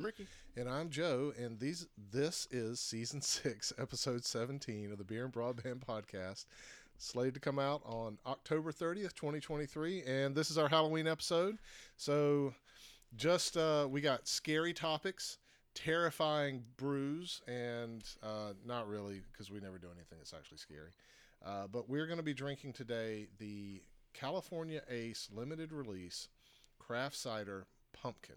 I'm Ricky. And I'm Joe, and these this is season six, episode seventeen of the Beer and Broadband podcast, slated to come out on October thirtieth, twenty twenty three, and this is our Halloween episode. So, just uh, we got scary topics, terrifying brews, and uh, not really because we never do anything that's actually scary. Uh, but we're going to be drinking today the California Ace limited release craft cider pumpkin.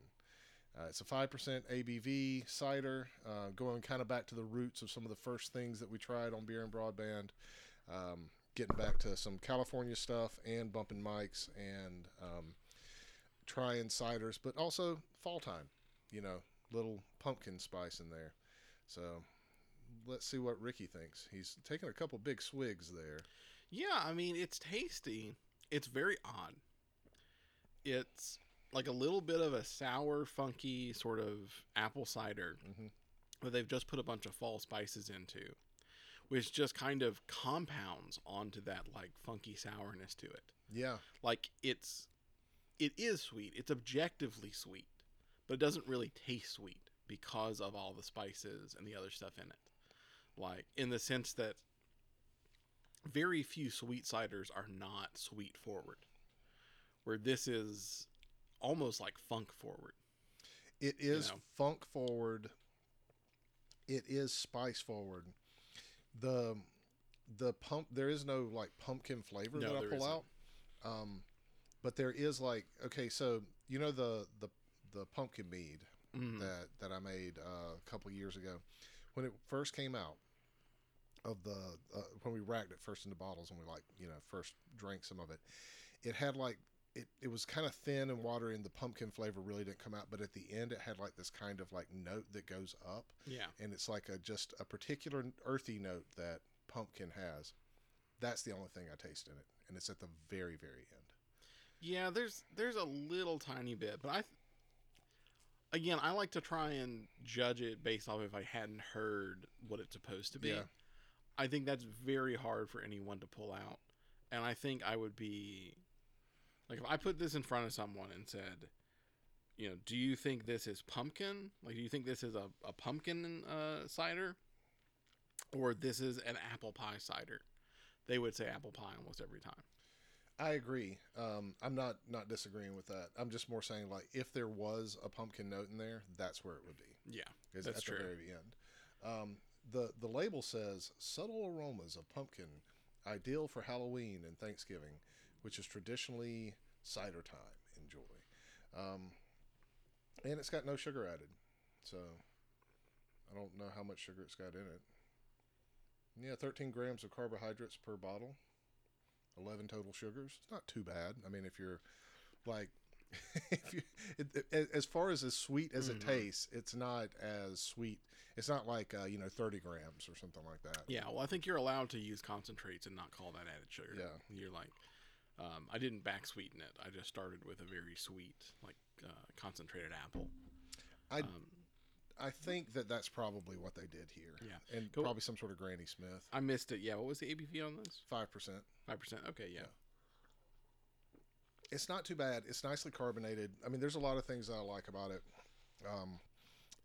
Uh, it's a 5% ABV cider, uh, going kind of back to the roots of some of the first things that we tried on Beer and Broadband. Um, getting back to some California stuff and bumping mics and um, trying ciders, but also fall time, you know, little pumpkin spice in there. So let's see what Ricky thinks. He's taking a couple big swigs there. Yeah, I mean, it's tasty. It's very odd. It's like a little bit of a sour, funky sort of apple cider Mhm. that they've just put a bunch of fall spices into, which just kind of compounds onto that like funky sourness to it. Yeah, Like it's it is sweet. It's objectively sweet, but it doesn't really taste sweet because of all the spices and the other stuff in it. Like in the sense that very few sweet ciders are not sweet forward. Where this is almost like funk forward. it is know. funk forward. It is spice forward. The the pump there is no like pumpkin flavor No, that I pull isn't. out. Um, but there is like okay, so you know the the the pumpkin mead Mhm. that that I made uh, a couple years ago when it first came out. Of the uh, when we racked it first into bottles and we like you know first drank some of it, it had like it, it was kind of thin and watery and the pumpkin flavor really didn't come out but at the end it had like this kind of like note that goes up Yeah. and it's like a just a particular earthy note that pumpkin has that's the only thing i taste in it and it's at the very very end Yeah, there's there's a little tiny bit, but I again I like to try and judge it based off if I hadn't heard what it's supposed to be. Yeah. I think that's very hard for anyone to pull out. And I think I would be like if I put this in front of someone and said, you know, do you think this is pumpkin? Like do you think this is a, a pumpkin uh, cider? Or this is an apple pie cider? They would say apple pie almost every time. i agree um, i'm not not disagreeing with that i'm just more saying like if there was a pumpkin note in there that's where it would be Yeah. That's at true. the very end. Um, the the label says subtle aromas of pumpkin, ideal for Halloween and Thanksgiving, which is traditionally cider time. Enjoy, um, and it's got no sugar added, so I don't know how much sugar it's got in it. Yeah, 13 grams of carbohydrates per bottle, 11 total sugars. It's not too bad. I mean, if you're like if you, it, it, as far as as sweet as it Mhm. tastes, it's not as sweet. It's not like uh, you know thirty grams or something like that. Yeah, well, I think you're allowed to use concentrates and not call that added sugar. Yeah. You're like, um, I didn't back sweeten it. I just started with a very sweet, like, uh, concentrated apple. I um, I think that that's probably what they did here. Yeah. and Go- probably some sort of Granny Smith. I missed it. Yeah, what was the ABV on this? Five percent. 5%. Okay, yeah. Yeah. It's not too bad. It's nicely carbonated. I mean, there's a lot of things that I like about it. Um,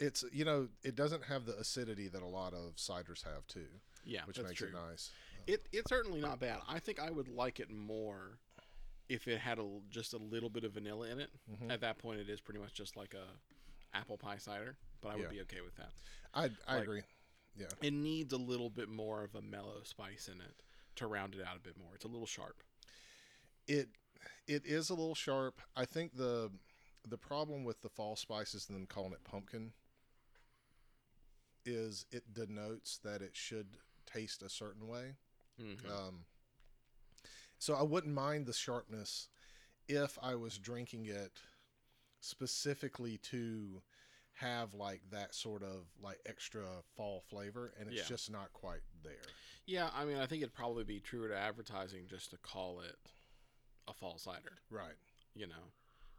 it's you know it doesn't have the acidity that a lot of ciders have too, Yeah, which makes true. it nice. It, it's certainly not bad. I think I would like it more if it had a, just a little bit of vanilla in it. Mhm. At that point, it is pretty much just like a apple pie cider, but I would Yeah. be okay with that. I I Like- agree. Yeah. It needs a little bit more of a mellow spice in it to round it out a bit more. It's a little sharp. it it is a little sharp. I think the the problem with the fall spices and them calling it pumpkin is it denotes that it should taste a certain way. Mhm. Um, so I wouldn't mind the sharpness if I was drinking it specifically to have like that sort of like extra fall flavor, and it's Yeah. just not quite there. Yeah, I mean, I think it'd probably be truer to advertising just to call it a fall cider. Right. You know,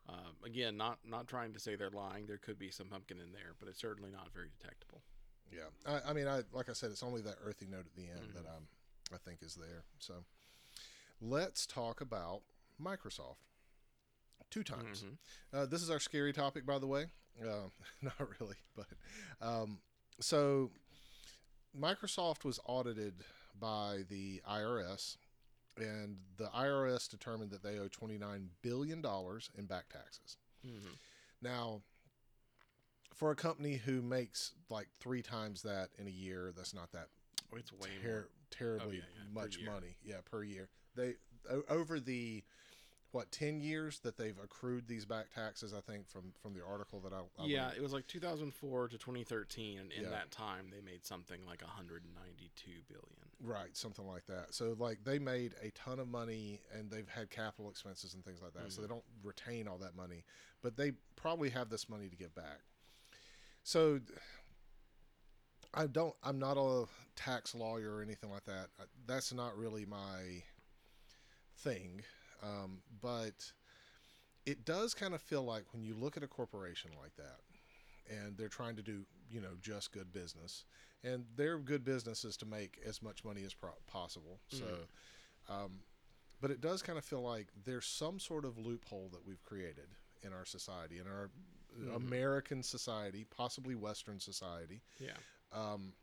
um, again, not not trying to say they're lying. There could be some pumpkin in there, but it's certainly not very detectable. Yeah, I, I mean, I like I said, it's only that earthy note at the end that Mhm. I'm, I think is there. So, let's talk about Microsoft. two times. Mhm. Uh, this is our scary topic, by the way. Uh, not really, but um, so Microsoft was audited by the IRS, and the IRS determined that they owe twenty nine billion dollars in back taxes. Mhm. Now, for a company who makes like three times that in a year, that's not that it's way ter- terribly yeah, yeah, much money. Yeah, per year. They over the what ten years that they've accrued these back taxes. I think from from the article that I, I Yeah, read. it was like 2004 to 2013, and in Yeah. that time they made something like 192 billion. right, something like that. So like they made a ton of money, and they've had capital expenses and things like that. Mm-hmm. So they don't retain all that money, but they probably have this money to give back. So. I don't. I'm not a tax lawyer or anything like that. That's not really my thing. Um, but it does kind of feel like when you look at a corporation like that, and they're trying to do, you know, just good business, and their good business is to make as much money as pro- possible. So, um, but it does kind of feel like there's some sort of loophole that we've created in our society, in our American society, possibly Western society, Yeah. Um,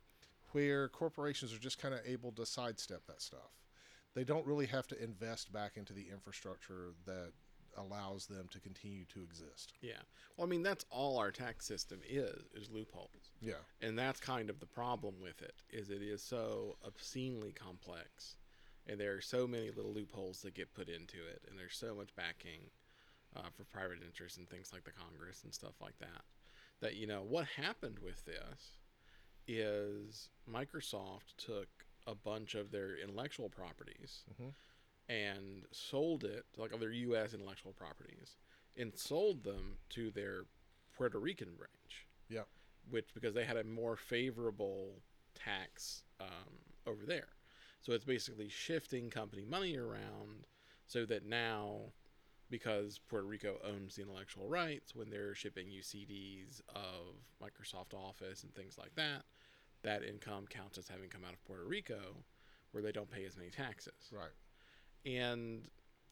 where corporations are just kind of able to sidestep that stuff. They don't really have to invest back into the infrastructure that allows them to continue to exist. Yeah. Well, I mean, that's all our tax system is is loopholes, Yeah, and that's kind of the problem with it. Is it is so obscenely complex, and there are so many little loopholes that get put into it, and there's so much backing uh, for private interests and things like the Congress and stuff like that. That you know what happened with this is Microsoft took a bunch of their intellectual properties Mhm. and sold it, like of their U.S. intellectual properties, and sold them to their Puerto Rican branch. Yeah. Which because they had a more favorable tax um, over there, so it's basically shifting company money around so that now, because Puerto Rico owns the intellectual rights when they're shipping you CDs of Microsoft Office and things like that, that income counts as having come out of Puerto Rico, where they don't pay as many taxes. Right. and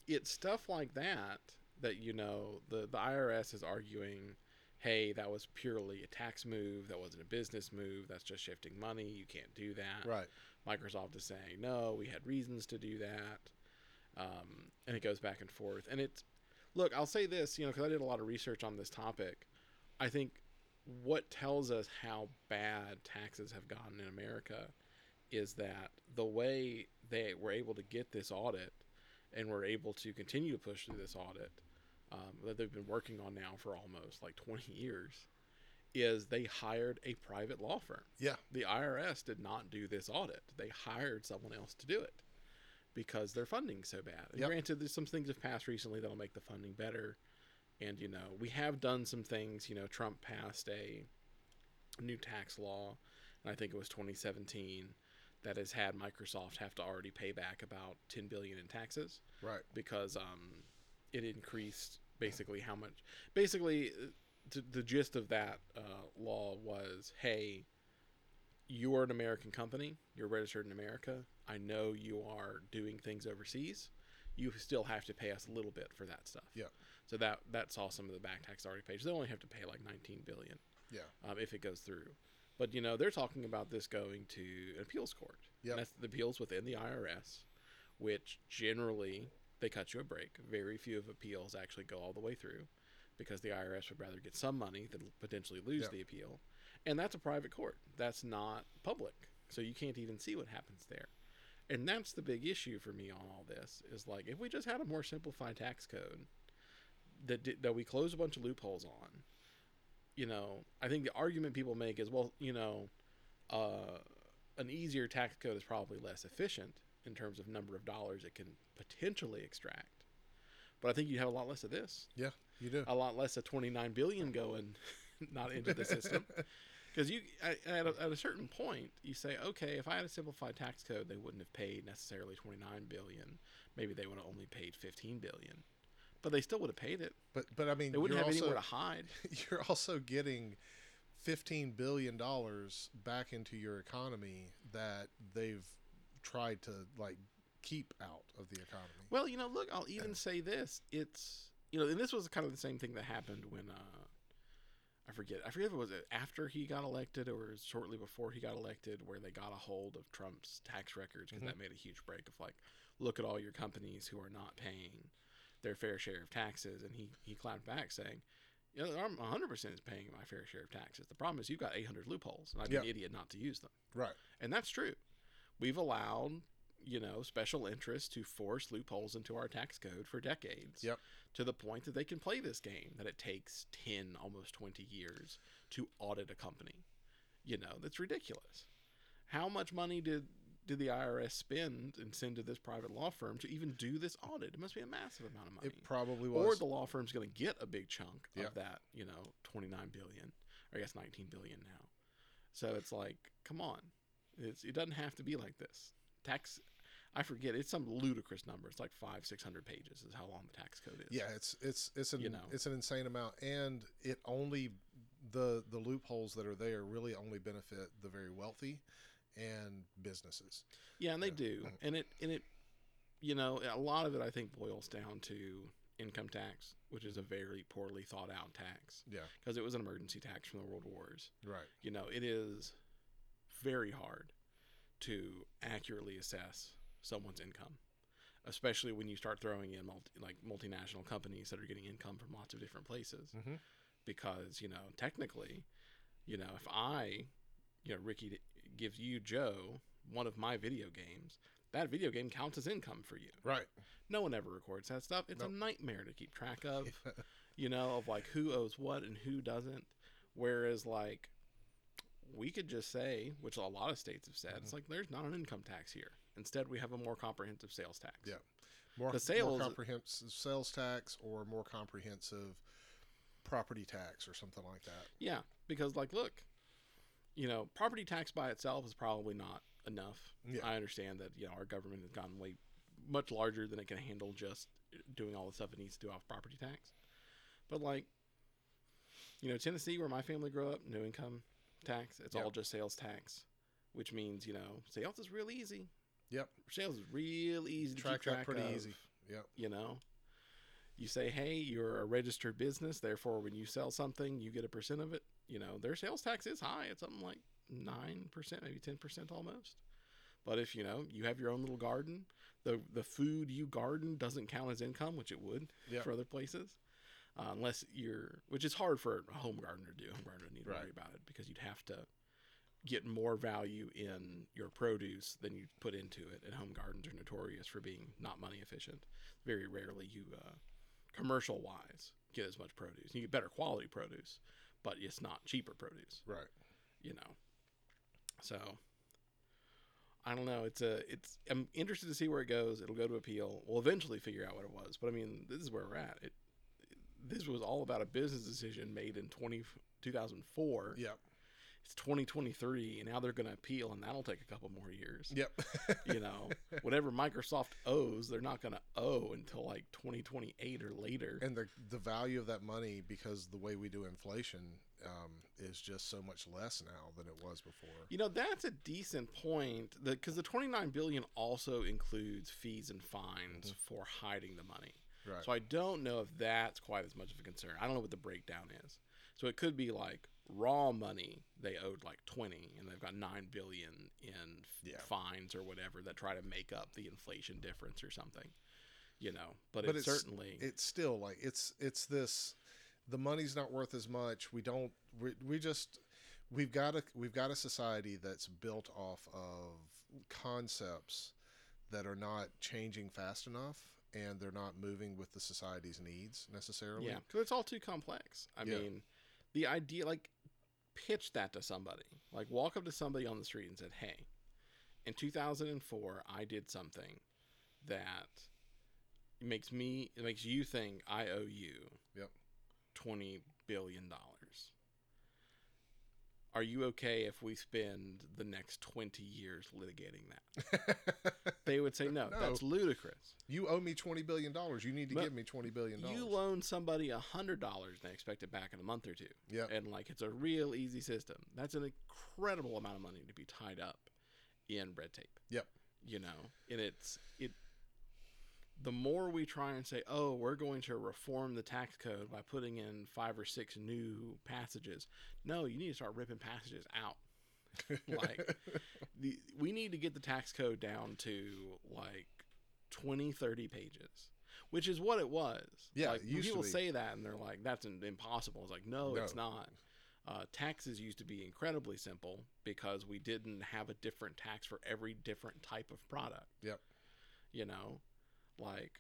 it's stuff like that that you know the the IRS is arguing hey that was purely a tax move. That wasn't a business move. That's just shifting money. You can't do that. Right. Microsoft is saying no we had reasons to do that. Um, and it goes back and forth. And it's look I'll say this you know because I did a lot of research on this topic. I think what tells us how bad taxes have gotten in America is that the way they were able to get this audit and were able to continue to push through this audit um, that they've been working on now for almost like 20 years is they hired a private law firm. Yeah. The IRS did not do this audit. They hired someone else to do it because their funding's so bad. Yep. granted, there's some things have passed recently that'll make the funding better. And, you know, we have done some things. You know, Trump passed a new tax law, and I think it was 2017, that has had Microsoft have to already pay back about 10 billion in taxes Right. because um, it increased basically how much. Basically, uh, the, the gist of that uh, law was, hey, you are an American company. You're registered in America. I know you are doing things overseas. You still have to pay us a little bit for that stuff. Yeah. So that that saw some of the back tax already paid. So they only have to pay like 19 billion Yeah. um, if it goes through. But you know they're talking about this going to an appeals court. Yep. And that's the appeals within the IRS, which generally they cut you a break. Very few of appeals actually go all the way through, because the IRS would rather get some money than potentially lose the appeal, and that's a private court. That's not public, so you can't even see what happens there. And that's the big issue for me on all this is like if we just had a more simplified tax code that that we close a bunch of loopholes on, you know, I think the argument people make is, well, you know, uh, an easier tax code is probably less efficient in terms of number of dollars it can potentially extract. But I think you have a lot less of this, Yeah. You do. a lot less of 29 billion going not into the system. Because you, at, at, a, at a certain point, you say, okay, if I had a simplified tax code, they wouldn't have paid necessarily 29 billion. Maybe they would have only paid 15 billion, but they still would have paid it. But but I mean, They wouldn't you're have also, anywhere to hide. you're also getting fifteen billion dollars back into your economy that they've tried to like keep out of the economy. Well, you know, look, I'll even say this: it's you know, and this was kind of the same thing that happened when uh, I forget, I forget if it was after he got elected or shortly before he got elected, where they got a hold of Trump's tax records because Mhm. that made a huge break of like, look at all your companies who are not paying their fair share of taxes, and he he clapped back saying. You know, I'm 100% is paying my fair share of taxes. The problem is you've got 800 loopholes, and I'd be an idiot not to use them. Right. And that's true. We've allowed, you know, special interests to force loopholes into our tax code for decades. Yep. To the point that they can play this game that it takes 10, almost 20 years to audit a company. You know, that's ridiculous. How much money did did the IRS spend and send to this private law firm to even do this audit? It must be a massive amount of money. It probably was. or the law firm's going to get a big chunk Yeah. of that, you know, 29 billion, or I guess 19 billion now. So it's like, come on. It's, it doesn't have to be like this. Tax, I forget, it's some ludicrous number. It's like five, 600 pages is how long the tax code is. yeah, it's it's it's an You know. it's an insane amount, and it only the the loopholes that are there really only benefit the very wealthy and businesses. Yeah, and they do. And it, and it, you know, a lot of it I think boils down to income tax, which is a very poorly thought out tax Yeah. because it was an emergency tax from the world wars. Right. you know, it is very hard to accurately assess someone's income, especially when you start throwing in multi, like multinational companies that are getting income from lots of different places. Mhm. Because you know, technically, you know, if I, you know, Ricky gives you Joe one of my video games, that video game counts as income for you. Right. No one ever records that stuff. It's Nope. a nightmare to keep track of you know, of like who owes what and who doesn't. Whereas, like, we could just say, which a lot of states have said, it's Mm-hmm. like there's not an income tax here. Instead, we have a more comprehensive sales tax. Yeah. more, The sales- more comprehensive sales tax or more comprehensive property tax or something like that. Yeah, because like, look, you know, property tax by itself is probably not enough. Yeah. I understand that you know our government has gotten way much larger than it can handle just doing all the stuff it needs to do off property tax. But like, you know, Tennessee, where my family grew up, no income tax. It's Yeah. all just sales tax, which means you know sales is real easy. Yep. Sales is real easy to Track that track pretty of, easy. Yep. You know, you say, hey, you're a registered business, therefore, when you sell something, you get a percent of it. You know, their sales tax is high. It's something like nine percent, maybe ten percent almost. But if you know you have your own little garden, the the food you garden doesn't count as income, which it would Yep. for other places, uh, unless you're, which is hard for a home gardener to do. Home gardener need to Right. worry about it because you'd have to get more value in your produce than you put into it. And home gardens are notorious for being not money efficient. Very rarely you, uh, commercial wise, get as much produce. You get better quality produce, but it's not cheaper produce Right. you know. So I don't know. It's a it's I'm interested to see where it goes. It'll go to appeal. We'll eventually figure out what it was. But I mean, this is where we're at. It this was all about a business decision made in 20, 2004. Yep. It's 2023 and now they're going to appeal and that'll take a couple more years. Yep. You know, whatever Microsoft owes, they're not going to owe until like 2028 or later. and the the value of that money because the way we do inflation um, is just so much less now than it was before. You know, that's a decent point because the 29 billion also includes fees and fines for hiding the money. Right. So I don't know if that's quite as much of a concern. I don't know what the breakdown is. So it could be like raw money they owed like 20 and they've got 9 billion in Yeah. fines or whatever that try to make up the inflation difference or something. You know, but, But it's, it's- certainly it's still like it's it's this the money's not worth as much we don't we, we just we've got a we've got a society that's built off of concepts that are not changing fast enough and they're not moving with the society's needs necessarily Yeah, because it's all too complex. I Yeah. mean, the idea, like, pitch that to somebody. Like, walk up to somebody on the street and said, "Hey, in 2004, I did something that makes me, it makes you think I owe you, Yep. twenty billion dollars. Are you okay if we spend the next 20 years litigating that?" They would say, "No, No. that's ludicrous." you owe me 20 billion dollars you need to But give me 20 billion dollars You loan somebody a hundred dollars and they expect it back in a month or two. Yeah. And like it's a real easy system. That's an incredible amount of money to be tied up in red tape. Yep. You know, and it's it the more we try and say, "Oh, we're going to reform the tax code by putting in five or six new passages," no, you need to start ripping passages out. like the, we need to get the tax code down to like 20 30 pages which is what it was. Yeah, like it used to people say that and they're like that's impossible. It's like no, it's not. Uh, taxes used to be incredibly simple because we didn't have a different tax for every different type of product. Yep. you know like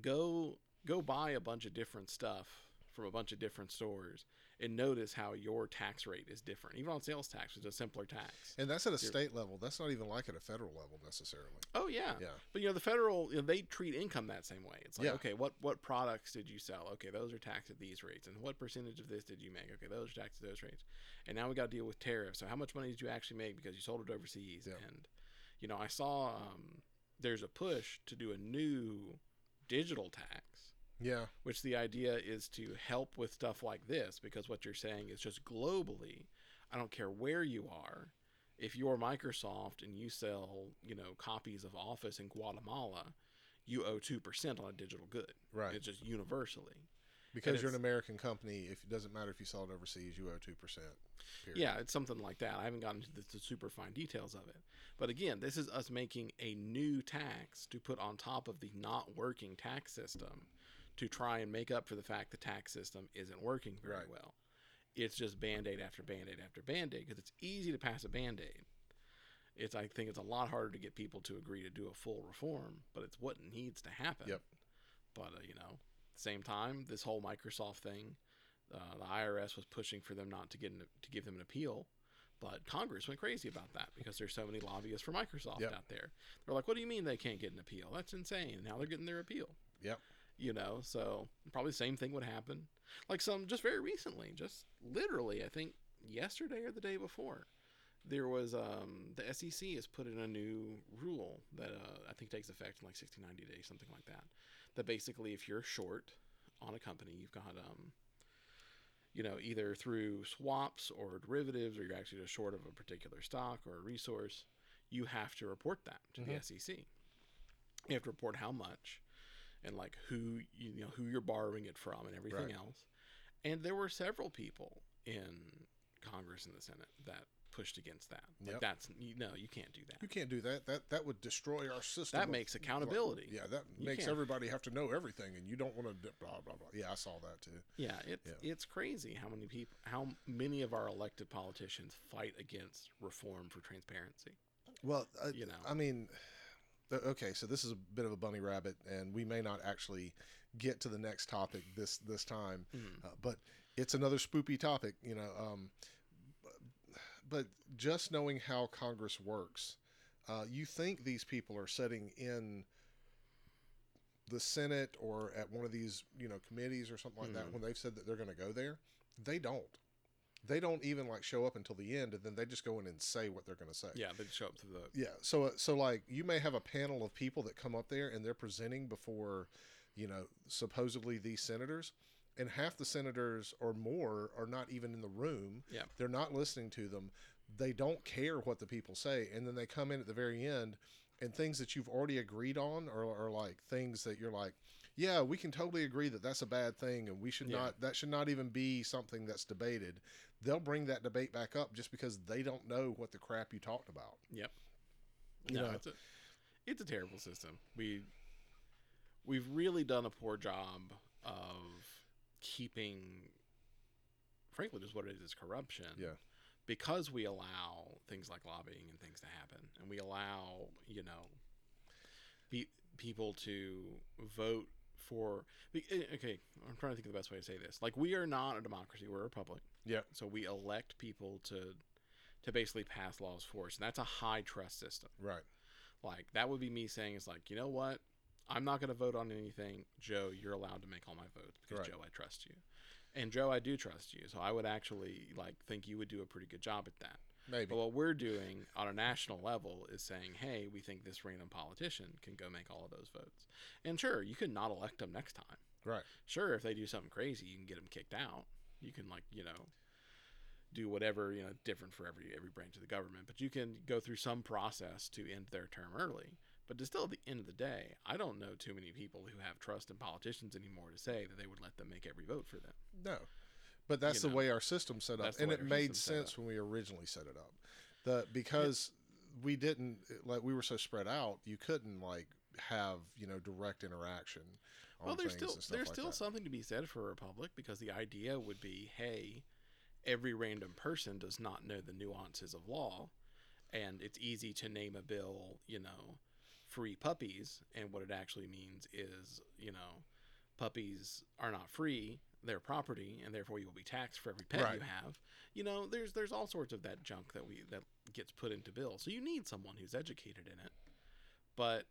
go go buy a bunch of different stuff from a bunch of different stores and notice how your tax rate is different even on sales tax it's a simpler tax And that's at a You're- state level. That's not even like at a federal level necessarily. oh yeah Yeah. but you know the federal you know, they treat income that same way it's like Yeah. okay what what products did you sell okay those are taxed at these rates and what percentage of this did you make okay those are taxed at those rates and now we got to deal with tariffs so how much money did you actually make because you sold it overseas Yeah. and you know i saw um, there's a push to do a new digital tax Yeah. which the idea is to help with stuff like this because what you're saying is just globally i don't care where you are if you're microsoft and you sell you know copies of office in guatemala you owe 2% on a digital good Right. it's just universally Because you're an American company, if it doesn't matter if you sell it overseas, you owe two percent. yeah it's something like that i haven't gotten into the, the super fine details of it but again this is us making a new tax to put on top of the not working tax system to try and make up for the fact the tax system isn't working very Right. well it's just band-aid after band-aid after band-aid because it's easy to pass a band-aid it's i think it's a lot harder to get people to agree to do a full reform but it's what needs to happen Yep. but uh, you know same time this whole microsoft thing uh, the irs was pushing for them not to get an, to give them an appeal but congress went crazy about that because there's so many lobbyists for microsoft Yep. out there. They're like what do you mean they can't get an appeal? That's insane. Now they're getting their appeal. Yep. you know so probably the same thing would happen. Like some just very recently just literally i think yesterday or the day before there was um the sec has put in a new rule that uh, i think takes effect in like 60 90 days something like that that basically if you're short on a company you've got um you know either through swaps or derivatives or you're actually just short of a particular stock or a resource you have to report that to Mhm. the sec you have to report how much and like who you know who you're borrowing it from and everything Right. else. And there were several people in Congress and the Senate that pushed against that. Like Yep. that's you know you can't do that. You can't do that. That that would destroy our system. That of- makes accountability. Yeah, that You makes can't- everybody have to know everything, and you don't want to blah blah blah. Yeah, I saw that too. Yeah, it's Yeah. it's crazy how many people how many of our elected politicians fight against reform for transparency. Well, uh, You know. I mean, okay, so this is a bit of a bunny rabbit, and we may not actually get to the next topic this this time, Mhm. uh, but it's another spoopy topic, you know. Um, but just knowing how Congress works, uh, you think these people are sitting in the Senate or at one of these, you know, committees or something like that Mhm. when they've said that they're going to go there. They don't. They don't even like show up until the end, and then they just go in and say what they're going to say. Yeah, they show up to the Yeah. So uh, so like you may have a panel of people that come up there and they're presenting before, you know, supposedly these senators, and half the senators or more are not even in the room. Yeah. They're not listening to them. They don't care what the people say, and then they come in at the very end, and things that you've already agreed on are, are like things that you're like, yeah, we can totally agree that that's a bad thing, and we should Yeah. not. That should not even be something that's debated. They'll bring that debate back up just because they don't know what the crap you talked about. Yep. You no, know. it's a it's a terrible system. We we've really done a poor job of keeping frankly just what it is is corruption. Yeah. Because we allow things like lobbying and things to happen and we allow, you know, pe- people to vote for eh, okay, I'm trying to think of the best way to say this. Like we are not a democracy, we're a republic. Yeah. So we elect people to to basically pass laws for us. And that's a high trust system. Right. Like that would be me saying it's like, you know what? I'm not going to vote on anything. Joe, you're allowed to make all my votes because Right. Joe, I trust you. And Joe, I do trust you. So I would actually like think you would do a pretty good job at that. Maybe. But what we're doing on a national level is saying, hey, we think this random politician can go make all of those votes. And sure, you can not elect them next time. right. Sure, if they do something crazy, you can get them kicked out. You can like, you know, do whatever, you know, different for every every branch of the government, but you can go through some process to end their term early. But to still, at the end of the day, I don't know too many people who have trust in politicians anymore to say that they would let them make every vote for them. No, but that's You the know, way our system's set up, and it made sense when we originally set it up. The because we didn't like we were so spread out, you couldn't like have you know direct interaction. On well, there's still there's like still that. something to be said for a republic because the idea would be, hey, every random person does not know the nuances of law, and it's easy to name a bill, you know, free puppies, and what it actually means is, you know, puppies are not free; they're property, and therefore you will be taxed for every pet Right. you have. You know, there's there's all sorts of that junk that we that gets put into bills. So you need someone who's educated in it, but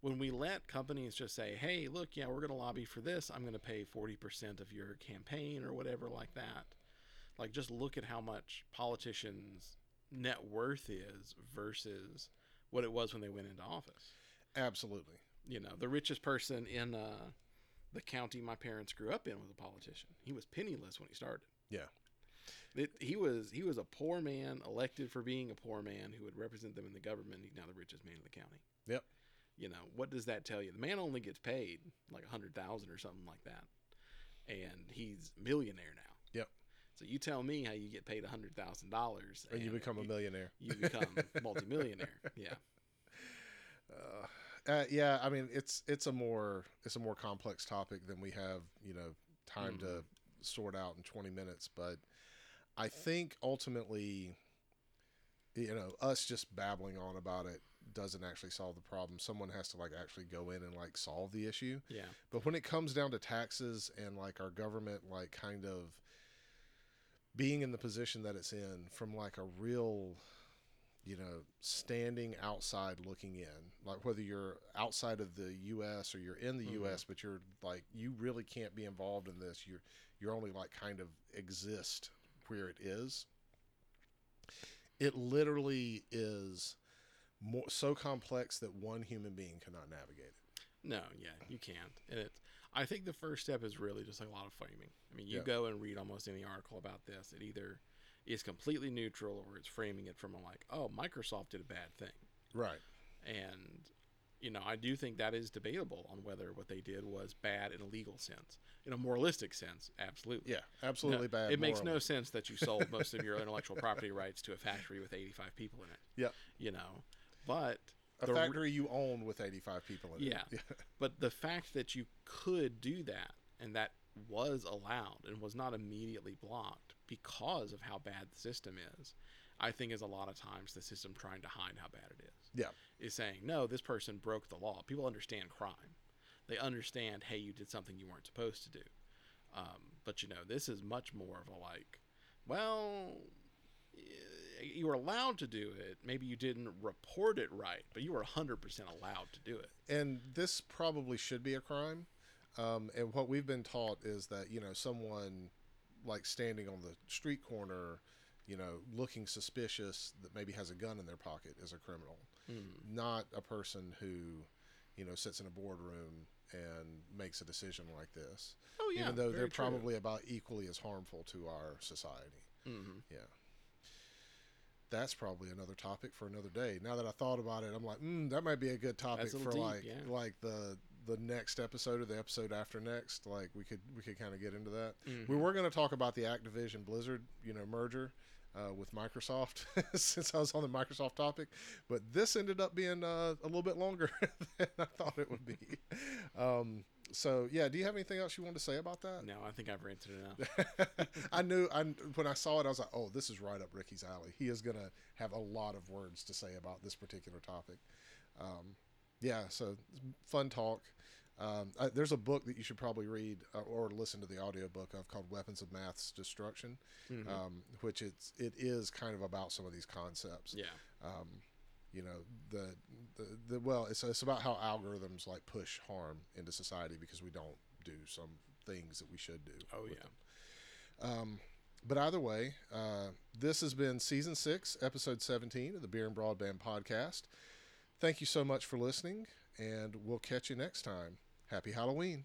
when we let companies just say, "Hey, look, yeah, we're going to lobby for this. I'm going to pay 40% of your campaign or whatever like that." Like just look at how much politicians' net worth is versus what it was when they went into office. Absolutely. You know, the richest person in uh, the county my parents grew up in was a politician. He was penniless when he started. Yeah. It, he was he was a poor man elected for being a poor man who would represent them in the government. He's now the richest man in the county. Yep. You know what does that tell you? The man only gets paid like a hundred thousand or something like that, and he's millionaire now. So you tell me how you get paid a hundred thousand dollars And you become a millionaire. You become multimillionaire. Yeah. Uh, uh, yeah, I mean it's it's a more it's a more complex topic than we have you know time to Mhm. sort out in 20 minutes, but I think ultimately, you know, us just babbling on about it doesn't actually solve the problem. Someone has to like actually go in and like solve the issue. Yeah. But when it comes down to taxes and like our government, like kind of being in the position that it's in from like a real, you know, standing outside looking in, like whether you're outside of the U.S. or you're in the Mhm. U.S., but you're like, you really can't be involved in this. You're, you're only like kind of exist where it is. It literally is more so complex that one human being cannot navigate it. No, yeah, you can't. And it's I think the first step is really just like a lot of framing. I mean, you Yeah. go and read almost any article about this. It either is completely neutral or it's framing it from a like, oh, Microsoft did a bad thing. Right. And you know, I do think that is debatable on whether what they did was bad in a legal sense. In a moralistic sense, absolutely. Yeah, absolutely No, bad. It makes no sense that you sold most of your intellectual property rights to a factory with 85 people in it. Yeah. You know, but a the factory you own with 85 people in Yeah. it. But the fact that you could do that and that was allowed and was not immediately blocked because of how bad the system is, I think is a lot of times the system trying to hide how bad it is. Yeah. Is saying, no, this person broke the law. People understand crime. They understand, hey, you did something you weren't supposed to do. Um, but, you know, this is much more of a like, well, you were allowed to do it. Maybe you didn't report it right, but you were 100% allowed to do it. And this probably should be a crime. Um, and what we've been taught is that, you know, someone like standing on the street corner, you know, looking suspicious that maybe has a gun in their pocket is a criminal, Mm. not a person who, you know, sits in a boardroom and makes a decision like this. Oh yeah, even though they're true. probably about equally as harmful to our society. Mhm. Yeah. That's probably another topic for another day. Now that I thought about it, I'm like, mm, that might be a good topic a for little like yeah. like the the next episode or the episode after next. Like we could we could kind of get into that. Mhm. We were going to talk about the Activision Blizzard, you know, merger uh, with Microsoft since I was on the Microsoft topic, but this ended up being uh, a little bit longer than I thought it would be. Um, so yeah, do you have anything else you want to say about that? No, I think I've ranted enough. I knew I, when I saw it, I was like, "Oh, this is right up Ricky's alley. He is gonna have a lot of words to say about this particular topic." Um, yeah, so fun talk. Um, I, there's a book that you should probably read uh, or listen to the audiobook of called "Weapons of Math's Destruction," Mhm. um, which it's it is kind of about some of these concepts. yeah, Um, you know the, the the well, it's it's about how algorithms like push harm into society because we don't do some things that we should do. Oh, yeah. Um, but either way, uh, this has been season six, episode 17 of the Beer and Broadband podcast. Thank you so much for listening, and we'll catch you next time. Happy Halloween.